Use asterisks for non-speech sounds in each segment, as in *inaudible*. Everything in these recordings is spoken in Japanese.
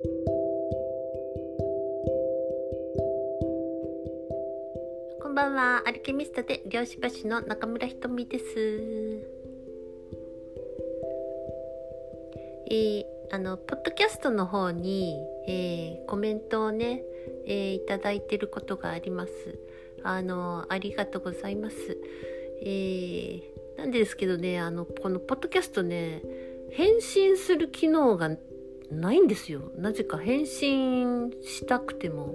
こんばんは、アルケミストで漁師橋の中村ひとみです。えー、あの、ポッドキャストの方に、えー、コメントをね、えー、いただいてることがあります。あの、ありがとうございます。えー、なんですけどね、あの、このポッドキャストね、返信する機能がないんですよ。なぜか返信したくても、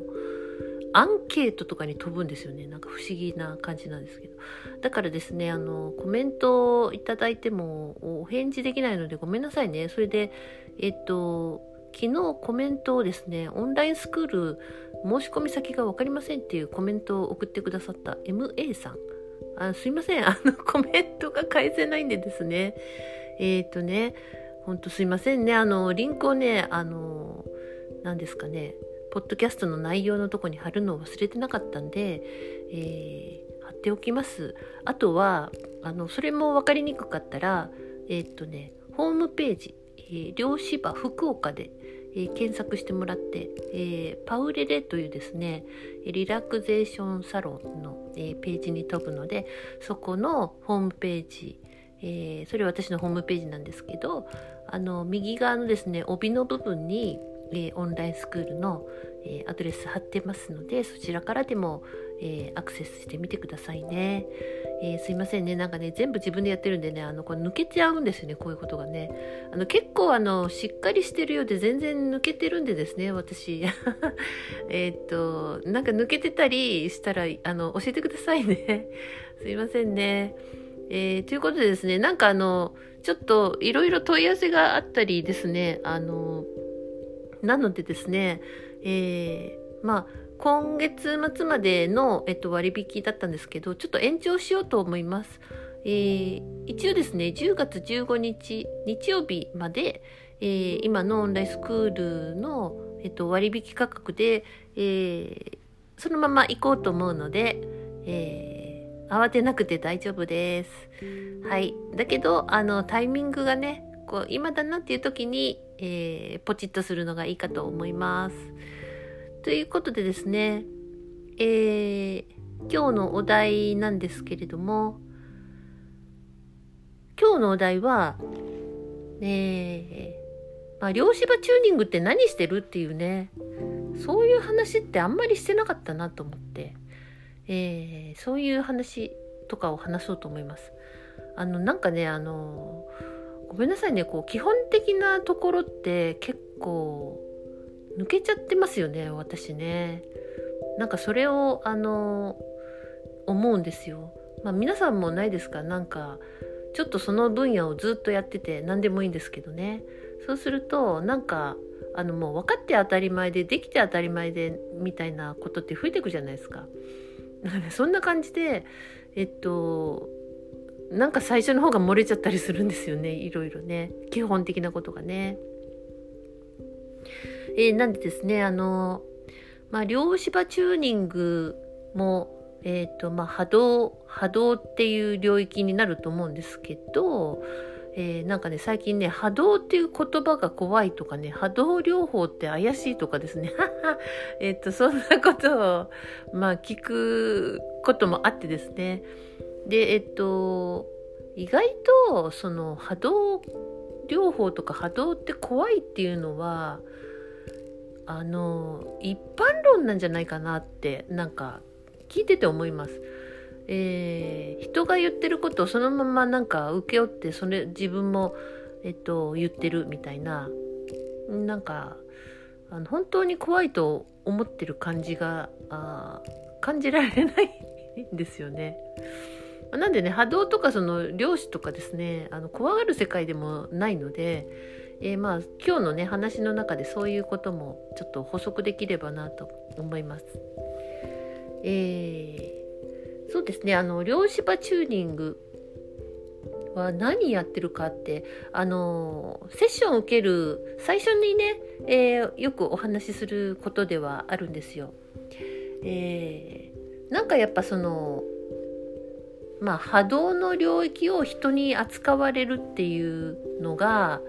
アンケートとかに飛ぶんですよね。なんか不思議な感じなんですけど。だからですね、あの、コメントをいただいてもお返事できないのでごめんなさいね。それで、えっと、昨日コメントをですね、オンラインスクール申し込み先が分かりませんっていうコメントを送ってくださった MA さん。あすいません。あの、コメントが返せないんでですね。えっ、とね、ほんとすいませんね。あの、リンクをね、あの、何ですかね、ポッドキャストの内容のとこに貼るのを忘れてなかったんで、えー、貼っておきます。あとは、あの、それも分かりにくかったら、えっ、とね、ホームページ、えー、漁師場福岡で、えー、検索してもらって、えー、パウレレというですねリラクゼーションサロンの、えー、ページに飛ぶのでそこのホームページ、えーそれは私のホームページなんですけどあの右側のですね帯の部分に、えオンラインスクールの、えアドレス貼ってますのでそちらからでも、えアクセスしてみてくださいね。え、すいませんね。なんかね、全部自分でやってるんでね、あの、これ抜けちゃうんですよね、こういうことがね。あの、結構あの、しっかりしてるようで全然抜けてるんでですね、私。*laughs* えっと、なんか抜けてたりしたら、あの、教えてくださいね。*laughs* すいませんね。えー、ということでですね、なんかあの、ちょっといろいろ問い合わせがあったりですね、あの、なのでですね、えー、まあ、今月末までの、えっと、割引だったんですけど、ちょっと延長しようと思います。えー、一応ですね、10月15日、日曜日まで、えー、今のオンラインスクールの、えっと、割引価格で、えー、そのまま行こうと思うので、えー、慌てなくて大丈夫です。はい。だけど、あの、タイミングがね、こう、今だなっていう時に、えー、ポチッとするのがいいかと思います。ということでですね、えー、今日のお題なんですけれども、今日のお題は、えー、まあ、漁師場チューニングって何してるっていうね、そういう話ってあんまりしてなかったなと思って、えー、そういう話とかを話そうと思います。あの、なんかね、あの、ごめんなさいね、こう、基本的なところって結構、抜けちゃってますよね私ねなんかそれをあの思うんですよまあ皆さんもないですか？なんかちょっとその分野をずっとやってて何でもいいんですけどねそうするとなんかあのもう分かって当たり前でできて当たり前でみたいなことって増えていくじゃないですか。*laughs* そんな感じでえっとなんか最初の方が漏れちゃったりするんですよね。いろいろね。基本的なことがね。えー、なんでですね、あの、まあ、両芝チューニングも、えっ、と、まあ、波動、波動っていう領域になると思うんですけど、えー、なんかね、最近ね、波動っていう言葉が怖いとかね、波動療法って怪しいとかですね、*laughs* えっと、そんなことを、まあ、聞くこともあってですね。で、えっと、意外と、その波動療法とか波動って怖いっていうのは、あの一般論なんじゃないかなってなんか聞いてて思います。えー、人が言ってることをそのままなんか請け負ってそれ自分も、えっと、言ってるみたいななんかあの本当に怖いと思ってる感じがあ感じられないんですよね。なんでね波動とかその漁師とかですねあの怖がる世界でもないのでえー、まあ今日のね話の中でそういうこともちょっと補足できればなと思います。えー、そうですねあの量子場チューニングは何やってるかってあのセッションを受ける最初にね、えー、よくお話しすることではあるんですよ。えー、なんかやっぱそのまあ波動の領域を人に扱われるっていうのが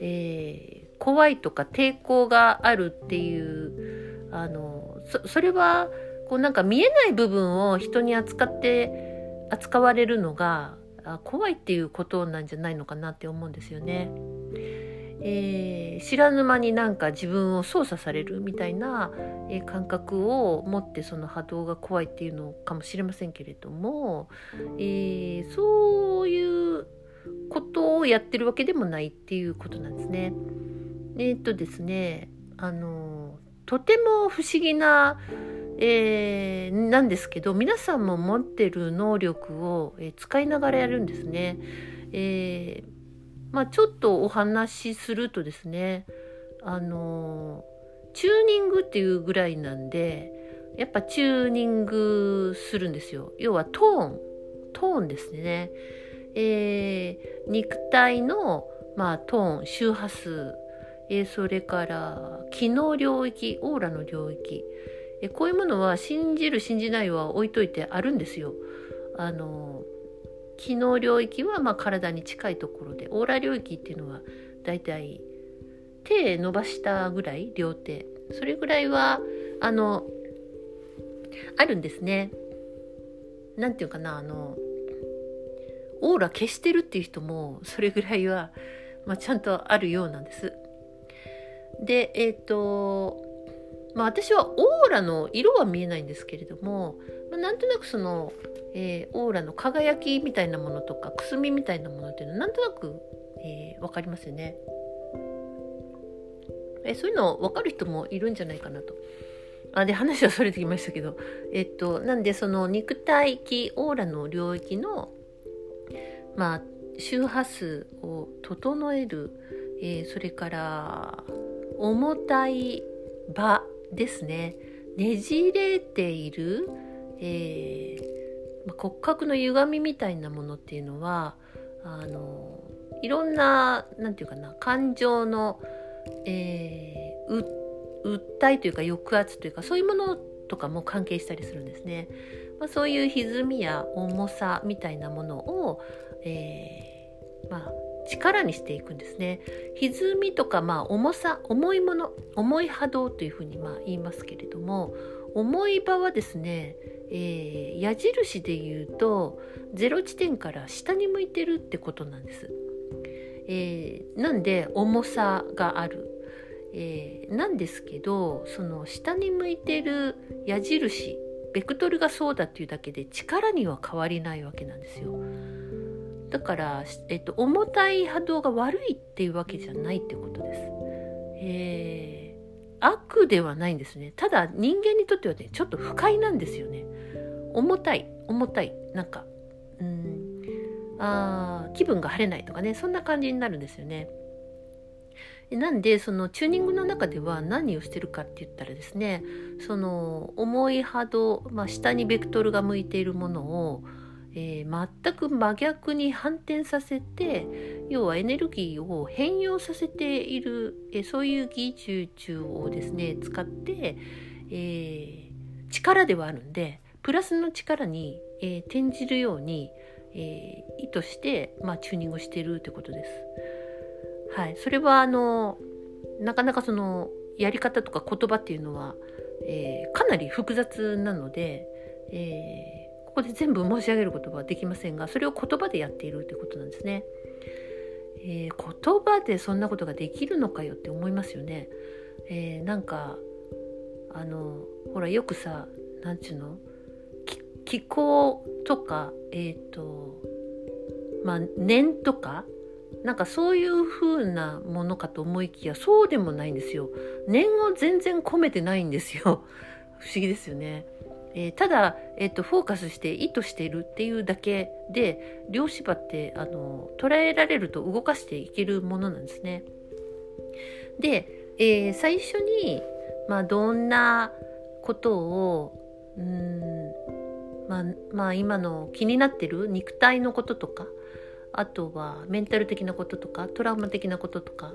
えー、怖いとか抵抗があるっていうあのそれはこうなんか見えない部分を人に扱って扱われるのが怖いっていうことなんじゃないのかなって思うんですよね。えー、知らぬ間になんか自分を操作されるみたいな、えー、感覚を持ってその波動が怖いっていうのかもしれませんけれども、えー、そういうことをやってるわけでもないっていうことなんですね。えっとですねあのとても不思議な、えー、なんですけど皆さんも持ってる能力を、使いながらやるんですね。えーまあ、ちょっとお話しするとですねあのチューニングっていうぐらいなんでやっぱチューニングするんですよ。要はトーン。トーンですね、えー、肉体の、まあ、トーン周波数、えー、それから気の領域オーラの領域、え、こういうものは信じる信じないは置いといてあるんですよあの気の領域はま体に近いところでオーラ領域っていうのはだいたい手伸ばしたぐらい両手それぐらいはあのあるんですね。なんていうかなあのオーラ消してるっていう人もそれぐらいは、まあ、ちゃんとあるようなんです。でえっ、ー、とまあ私はオーラの色は見えないんですけれども、まあ、なんとなくそのえー、オーラの輝きみたいなものとかくすみみたいなものっていうのはなんとなく、えー、分かりますよね。えそういうの分かる人もいるんじゃないかなと。あで話はそれてきましたけど、えっと、なんでその肉体気オーラの領域の、まあ、周波数を整える、えー、それから重たい場ですねねじれている、えー、骨格の歪みみたいなものっていうのはあのいろんな何て言うかな感情の、えー、訴えというか抑圧というかそういうものとかも関係したりするんですね。まあ、そういう歪みや重さみたいなものを、えー、まあ、力にしていくんですね。歪みとか、まあ、重さ重いもの重い波動というふうにまあ言いますけれども重い場はですねえー、矢印で言うと0地点から下に向いてるってことなんです。えー、なんで重さがある、えー、なんですけどその下に向いてる矢印ベクトルがそうだっていうだけで力には変わりないわけなんですよ。だから、えっと、重たい波動が悪いっていうわけじゃないってことです。えー、悪ではないんですね。ただ人間にとってはねちょっと不快なんですよね。重たい重たいなんかうんあ気分が晴れないとかねそんな感じになるんですよね。なんでそのチューニングの中では何をしてるかって言ったらですねその重い波動、まあ、下にベクトルが向いているものを、えー、全く真逆に反転させて要はエネルギーを変容させている、えー、そういう技術をですね使って、えー、力ではあるんでプラスの力に、えー、転じるように、えー、意図して、まあ、チューニングをしているってことです。はい、それはあのなかなかそのやり方とか言葉っていうのは、えー、かなり複雑なので、えー、ここで全部申し上げることはできませんがそれを言葉でやっているってことなんですね。えー、言葉でそんなことができるのかよって思いますよね。えー、なんかあのほらよくさなんちゅうの？気候とかえっ、ー、とまあ念とかなんかそういう風なものかと思いきやそうでもないんですよ。念を全然込めてないんですよ。*laughs* 不思議ですよね。えー、ただ、えーと、フォーカスして意図しているっていうだけで量子場ってあの捉えられると動かしていけるものなんですね。で、えー、最初に、まあ、どんなことをうんまあ、まあ今の気になってる肉体のこととかあとはメンタル的なこととかトラウマ的なこととか、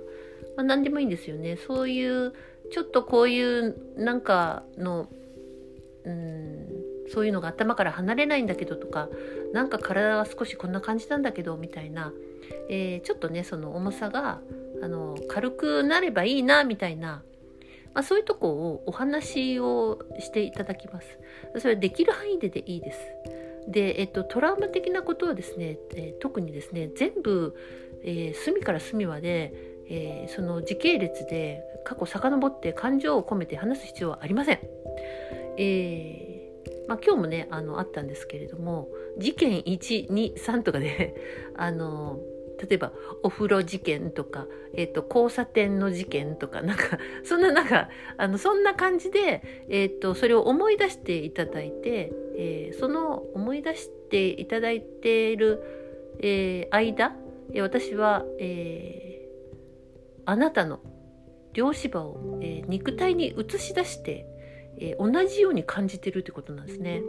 まあ、何でもいいんですよねそういうちょっとこういうなんかのうんそういうのが頭から離れないんだけどとかなんか体が少しこんな感じなんだけどみたいな、えー、ちょっとねその重さがあの軽くなればいいなみたいな、まあ、そういうとこをお話をしていただきます。それはできる範囲ででいいです。で、えっと、トラウマ的なことはですね、えー、特にですね全部、えー、隅から隅まで、えー、その時系列で過去遡って感情を込めて話す必要はありません。えーまあ、今日もねあのあったんですけれども事件123とかで *laughs* あの例えばお風呂事件とか、えーと、交差点の事件とかなんかそんななんかあのそんな感じで、えーと、それを思い出していただいて、えー、その思い出していただいている、えー、間私は、えー、あなたの両芝を、えー、肉体に映し出して、えー、同じように感じてるってことなんですね。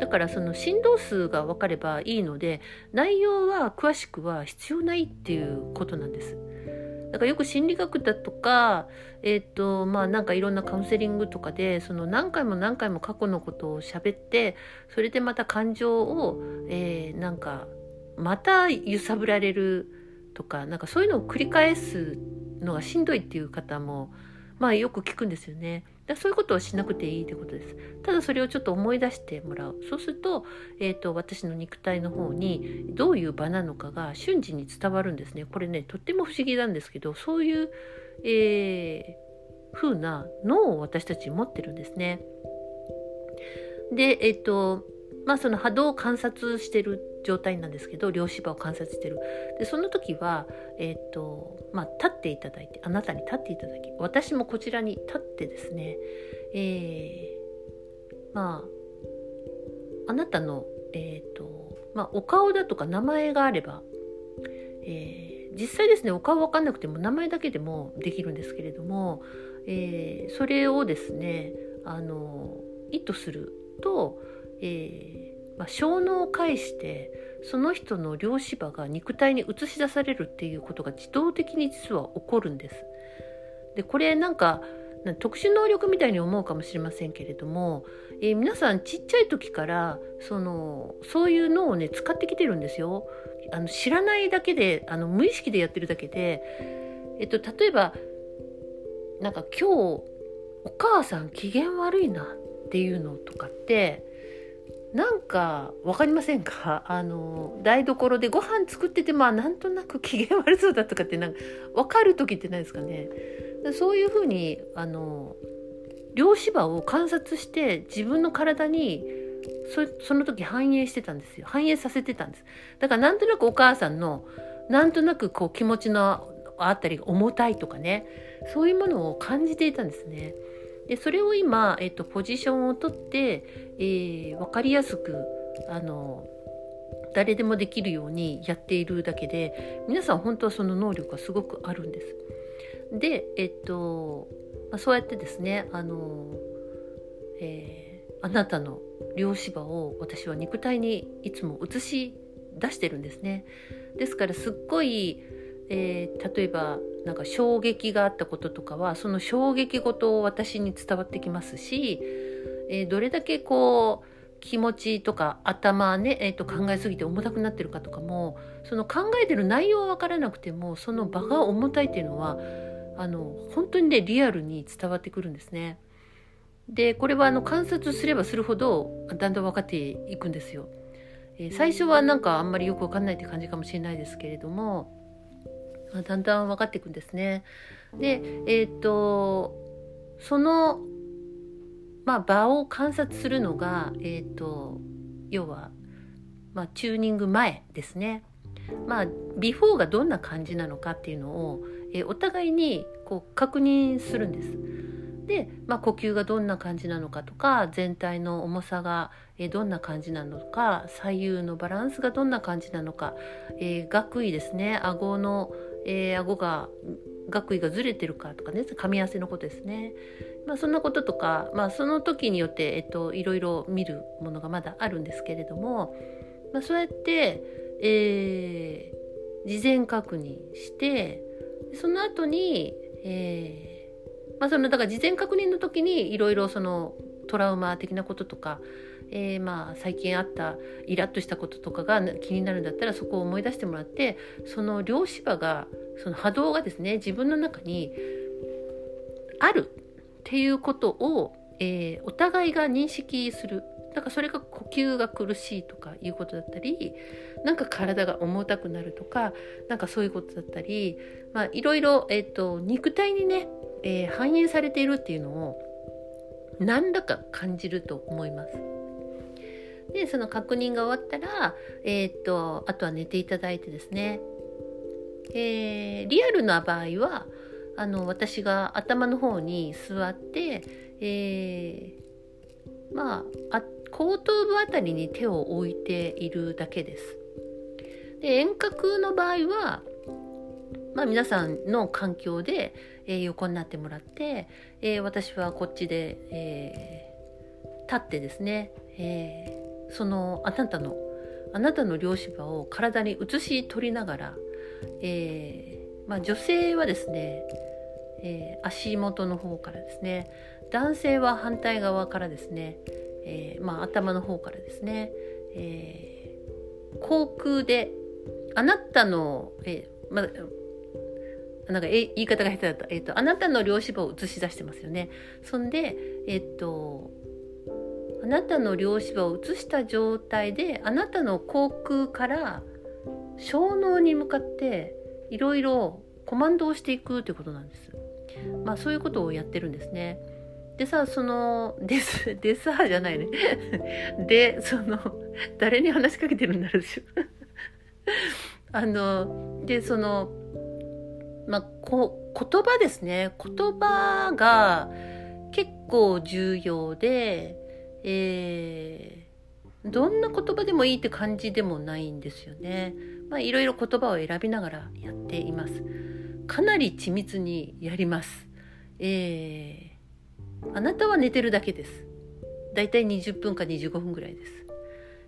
だからその振動数が分かればいいので内容は詳しくは必要ないっていうことなんです。だからよく心理学だとか、えっ、ー、と、まあなんかいろんなカウンセリングとかで、その何回も何回も過去のことを喋って、それでまた感情を、えー、なんか、また揺さぶられるとか、なんかそういうのを繰り返すのがしんどいっていう方も、まあよく聞くんですよね。だそういうことをしなくていいってことです。ただそれをちょっと思い出してもらう。そうすると、えっ、ー、と、私の肉体の方にどういう場なのかが瞬時に伝わるんですね。これね、とっても不思議なんですけど、そういう、えー、風な脳を私たち持ってるんですね。で、えっ、ー、と、まあその波動を観察してる状態なんですけど両芝を観察してる。でその時は、えーとまあ、立っていただいてあなたに立っていただき私もこちらに立ってですね、えー、まああなたの、えーとまあ、お顔だとか名前があれば、えー、実際ですねお顔わかんなくても名前だけでもできるんですけれども、えー、それをですねあの意図すると、えーまあ、小脳を介してその人の両芝が肉体に映し出されるっていうことが自動的に実は起こるんです。でこれなんか特殊能力みたいに思うかもしれませんけれども、えー、皆さんちっちゃい時からそのそういう脳をね使ってきてるんですよ。あの知らないだけであの無意識でやってるだけで、えっと、例えばなんか今日お母さん機嫌悪いなっていうのとかってなんか分かりませんか？*laughs* あの台所でご飯作っててまあなんとなく機嫌悪そうだとかってなんか分かる時ってないですかね。そういうふうにあの両芝を観察して自分の体にその時反映してたんですよ。反映させてたんです。だからなんとなくお母さんのなんとなくこう気持ちのあったりが重たいとかね。そういうものを感じていたんですね。でそれを今、えっと、ポジションをとって、えー、分かりやすくあの誰でもできるようにやっているだけで皆さん本当はその能力がすごくあるんです。で、えっとまあ、そうやってですねあの、えー、あなたの両芝を私は肉体にいつも映し出してるんですね。ですからすっごい、えー、例えばなんか衝撃があったこととかはその衝撃ごとを私に伝わってきますし、えー、どれだけこう気持ちとか頭ね、えー、と考えすぎて重たくなってるかとかもその考えてる内容は分からなくてもその場が重たいっていうのはあの本当にねリアルに伝わってくるんですね。でこれはあの観察すればするほどだんだん分かっていくんですよ。え、最初はなんかあんまりよく分かんないって感じかもしれないですけれどもだんだん分かっていくんですね。で、えっ、と、その、まあ、場を観察するのが、えっ、と、要は、まあ、チューニング前ですね。まあ、ビフォーがどんな感じなのかっていうのを、えー、お互いにこう確認するんです。で、まあ、呼吸がどんな感じなのかとか全体の重さがどんな感じなのか左右のバランスがどんな感じなのか、えー、学位ですね顎の、えー、顎が学位がずれてるかとかね噛み合わせのことですね、まあ、そんなこととか、まあ、その時によって、えっと、いろいろ見るものがまだあるんですけれども、まあ、そうやって、えー、事前確認してその後に、えーまあ、そのだから事前確認の時にいろいろそのトラウマ的なこととか、えー、まあ最近あったイラッとしたこととかが気になるんだったらそこを思い出してもらってその量子場がその波動がですね自分の中にあるっていうことを、えー、お互いが認識するだからそれが呼吸が苦しいとかいうことだったりなんか体が重たくなるとかなんかそういうことだったりまあいろいろ、えーと、肉体にね、えー、反映されているっていうのを何らか感じると思います。でその確認が終わったら、えーと、あとは寝ていただいてですね、えー、リアルな場合はあの私が頭の方に座って、えー、まあ後頭部あたりに手を置いているだけです。で遠隔の場合は、まあ、皆さんの環境で、えー、横になってもらって、えー、私はこっちで、えー、立ってですね、えそのあなたのあなたの両芝を体に移し取りながら、えまあ、女性はですね、え足元の方からですね男性は反対側からですね、えー、まあ、頭の方からですね、えー、航空であなたの、えー、まなんか言い方が下手だった、えーと、あなたの両芝を映し出してますよね。そんで、えっ、ー、とあなたの両芝を映した状態であなたの航空から小脳に向かっていろいろコマンドをしていくということなんです。まあそういうことをやってるんですね。でさそのででさじゃないね *laughs* でその誰に話しかけてるんだろうでしょあのでそのまあこ言葉ですね言葉が結構重要で、えー、どんな言葉でもいいって感じでもないんですよね。まあいろいろ言葉を選びながらやっています。かなり緻密にやります。えーあなたは寝てるだけです。だいたい20分か25分ぐらいです。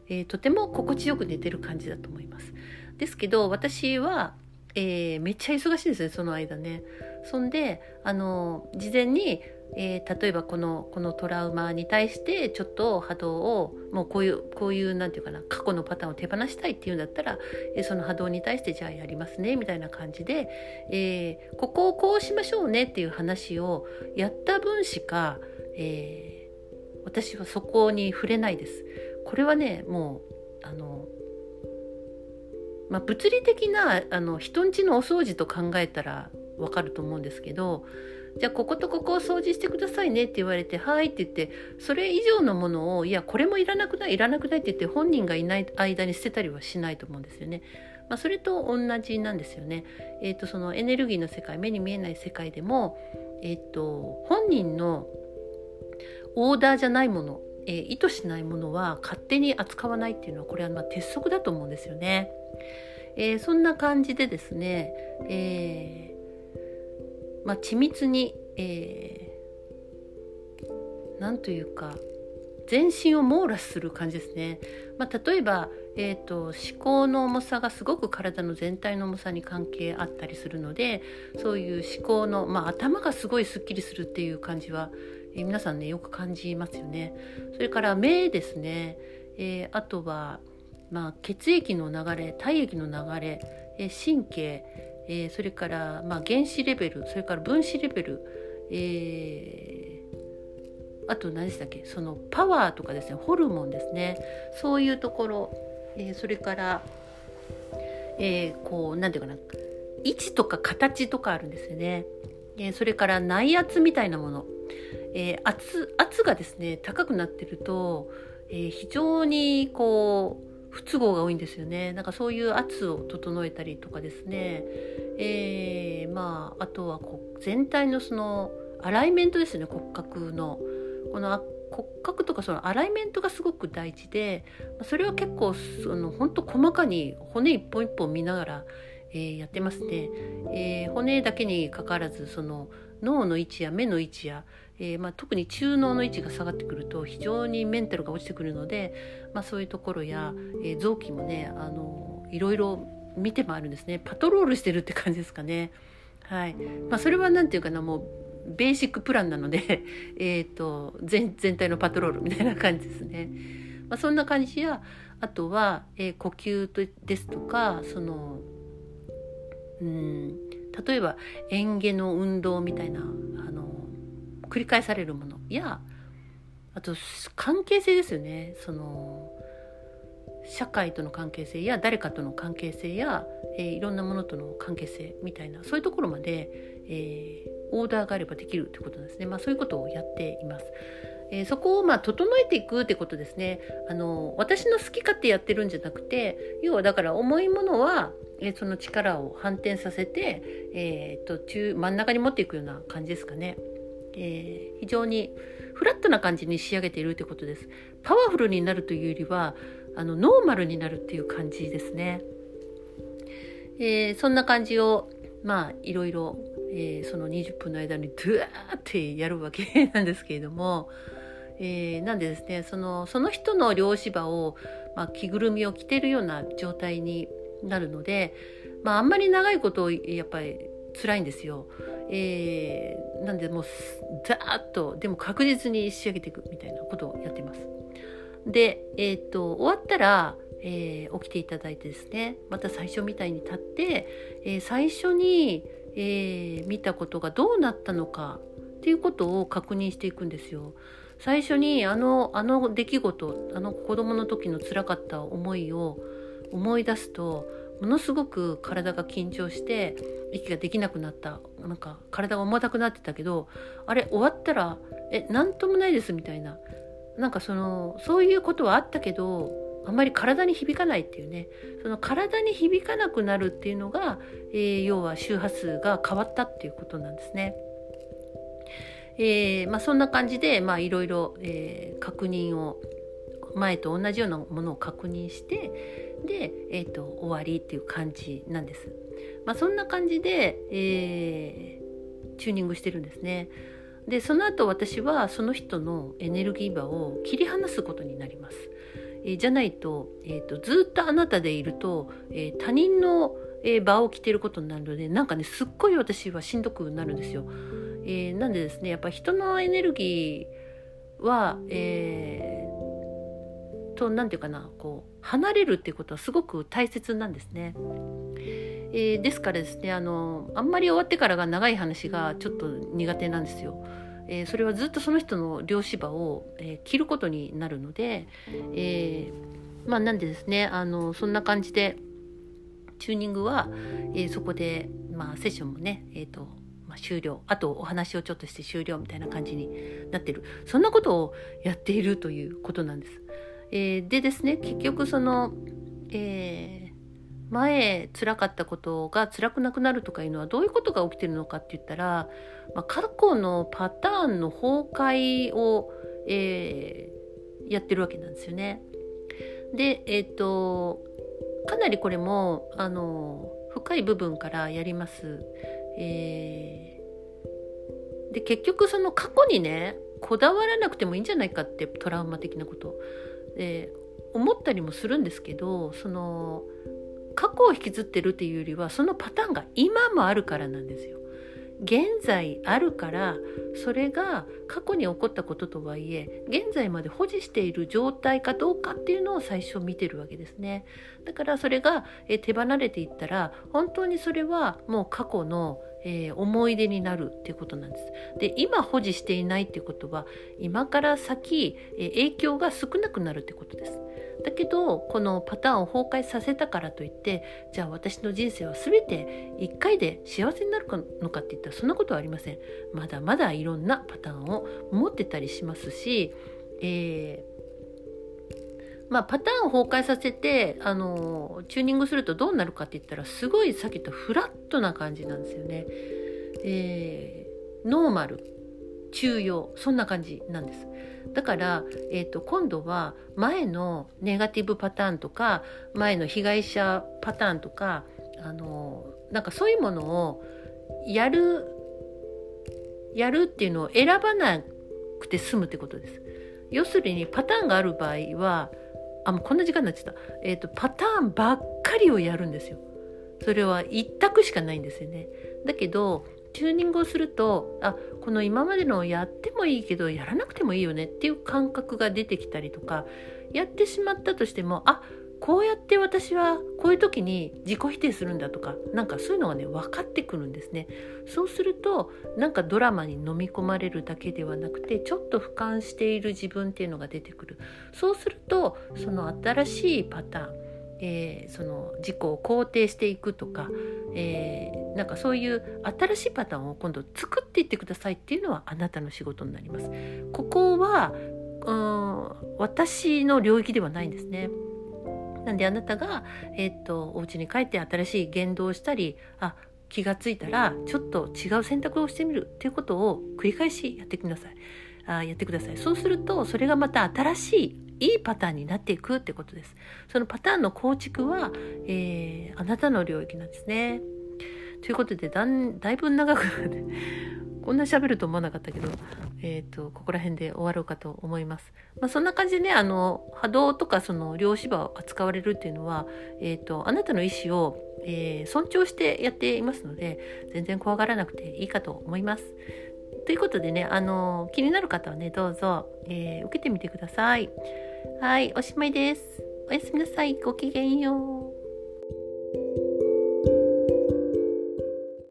えー、とても心地よく寝てる感じだと思います。ですけど私は、えー、めっちゃ忙しいですねその間ね。そんであの事前にえー、例えばこのこのトラウマに対してちょっと波動をもうこういうこういうなんていうかな過去のパターンを手放したいっていうんだったら、えー、その波動に対してじゃあやりますねみたいな感じで、え、ここをこうしましょうねっていう話をやった分しか、え私はそこに触れないです。これはねもうあのまあ、物理的なあの人んちのお掃除と考えたらわかると思うんですけどじゃあこことここを掃除してくださいねって言われて「はい」って言ってそれ以上のものをいやこれもいらなくないいらなくないって言って本人がいない間に捨てたりはしないと思うんですよね。まあ、それと同じなんですよね。えー、とそのエネルギーの世界目に見えない世界でも、えー、と本人のオーダーじゃないもの、えー、意図しないものは勝手に扱わないっていうのはこれはま鉄則だと思うんですよね。えー、そんな感じでですね、えーまあ、緻密に、えー、なんというか全身を網羅する感じですね。まあ、例えば、えーと、思考の重さがすごく体の全体の重さに関係あったりするのでそういう思考の、まあ、頭がすごいすっきりするっていう感じは、えー、皆さんねよく感じますよね。それから目ですね、えー、あとは、まあ、血液の流れ体液の流れ、え、神経えー、それから、まあ、原子レベルそれから分子レベル、えー、あと何でしたっけ？そのパワーとかですねホルモンですね。そういうところ、え、それから、え、こう何て言うかな位置とか形とかあるんですよね。えそれから内圧みたいなもの、え圧圧がですね高くなってると、え非常にこう不都合が多いんですよね。なんかそういう圧を整えたりとかですね、えー、まああとはこう全体のそのアライメントですね。骨格の。この骨格とかそのアライメントがすごく大事でそれは結構その本当細かに骨一本一本見ながら、えー、やってますね、えー、骨だけにかかわらずその脳の位置や目の位置や、えー、まあ、特に中脳の位置が下がってくると非常にメンタルが落ちてくるので、まあ、そういうところや、えー、臓器もねあのいろいろ見て回るんですねパトロールしてるって感じですかね。はいまあ、それは何て言うかなもうベーシックプランなので *laughs* えと全全体のパトロールみたいな感じですね。まあ、そんな感じやあとは、えー、呼吸ですとかそのうん例えば園芸の運動みたいなあの繰り返されるもの。やあと関係性ですよね。その社会との関係性や誰かとの関係性や、えー、いろんなものとの関係性みたいな。そういうところまで、えー、オーダーがあればできるということですね、まあ、そういうことをやっています。えー、そこをまあ整えていくってことですね。あの私の好き勝手やってるんじゃなくて要はだから重いものは、えー、その力を反転させて、えー、と中真ん中に持っていくような感じですかね。えー、非常にフラットな感じに仕上げているということです。パワフルになるというよりはあのノーマルになるっていう感じですね。えー、そんな感じをまあいろいろ、えー、その20分の間にドゥーってやるわけなんですけれども、えー、なんでですねそのその人の漁師場を、まあ、着ぐるみを着てるような状態になるので、まあ、あんまり長いことをやっぱり辛いんですよ。えー、なんでもうザーッとでも確実に仕上げていくみたいなことをやってます。で、えー、っと終わったら、えー、起きていただいてですねまた最初みたいに立って、えー、最初に、えー、見たことがどうなったのかっていうことを確認していくんですよ。最初にあのあの出来事あの子供の時の辛かった思いを思い出すとものすごく体が緊張して息ができなくなった。なんか体が重たくなってたけどあれ終わったらえ何ともないですみたいな。なんかそのそういうことはあったけどあんまり体に響かないっていうね。その体に響かなくなるっていうのが、えー、要は周波数が変わったっていうことなんですね。えーまあ、そんな感じでいろいろ確認を前と同じようなものを確認してで、えーと、終わりっていう感じなんです。まあ、そんな感じで、えー、チューニングしてるんですね。でその後私はその人のエネルギー場を切り離すことになります。えー、じゃないと,、えーと、ずっとあなたでいると、えー、他人の、えー、場を着てることになるのでなんかねすっごい私はしんどくなるんですよ。えー、なんでですねやっぱ人のエネルギーは、えー、と何て言うかなこう離れるっていうことはすごく大切なんですね。えー、ですからですねあのあんまり終わってからが長い話がちょっと苦手なんですよ。えー、それはずっとその人の漁師場を、えー、切ることになるので、えー、まあなんでですねあのそんな感じでチューニングは、えー、そこで、まあ、セッションもね、えーとまあ、終了あとお話をちょっとして終了みたいな感じになってるそんなことをやっているということなんです。えー、でですね結局その、えー、前辛かったことが辛くなくなるとかいうのはどういうことが起きてるのかって言ったら、まあ、過去のパターンの崩壊を、えー、やってるわけなんですよね。でえっ、ー、とかなりこれもあの深い部分からやります。えー、で結局その過去にねこだわらなくてもいいんじゃないかってトラウマ的なことで思ったりもするんですけどその過去を引きずってるっていうよりはそのパターンが今もあるからなんですよ。現在あるからそれが過去に起こったこととはいえ現在まで保持している状態かどうかっていうのを最初見てるわけですねだからそれが手離れていったら本当にそれはもう過去のえー、思い出になるっていうことなんです。で今保持していないっていうことは今から先、えー、影響が少なくなるってことです。だけどこのパターンを崩壊させたからといってじゃあ私の人生は全て1回で幸せになるのかって言ったらそんなことはありません。まだまだいろんなパターンを持ってたりしますし、えーまあ、パターンを崩壊させて、あのチューニングするとどうなるかって言ったらすごいさっき言ったフラットな感じなんですよね。えー、ノーマル中庸そんな感じなんです。だから、えーと、今度は前のネガティブパターンとか前の被害者パターンとかあのなんかそういうものをやるやるっていうのを選ばなくて済むってことです。要するにパターンがある場合はあもうこんな時間になっちゃった、えーと、パターンばっかりをやるんですよ。それは一択しかないんですよね。だけどチューニングをするとあこの今までのやってもいいけどやらなくてもいいよねっていう感覚が出てきたりとかやってしまったとしてもあこうやって私はこういう時に自己否定するんだとかなんかそういうのがね分かってくるんですねそうするとなんかドラマに飲み込まれるだけではなくてちょっと俯瞰している自分っていうのが出てくるそうするとその新しいパターンえー、その自己を肯定していくとか、えー、なんかそういう新しいパターンを今度作っていってくださいっていうのはあなたの仕事になります。ここはうん私の領域ではないんですね。なんであなたが、えー、っとお家に帰って新しい言動をしたりあ気が付いたらちょっと違う選択をしてみるっていうことを繰り返しやってください。あやってください。そうするとそれがまた新しいいいパターンになっていくってことです。そのパターンの構築は、えー、あなたの領域なんですね。ということでだんだいぶ長くこんな喋ると思わなかったけど、えっ、ー、と、ここら辺で終わろうかと思います。まあ、そんな感じでね、あの、波動とかその量子場を扱われるっていうのは、えっ、ー、と、あなたの意思を、えー、尊重してやっていますので、全然怖がらなくていいかと思います。ということでね、あの、気になる方はね、どうぞ、え受けてみてください。はい、おしまいです。おやすみなさい。ごきげんよう。